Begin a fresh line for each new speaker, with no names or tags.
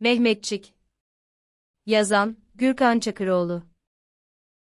Mehmetçik. Yazan, Gürkan Çakıroğlu.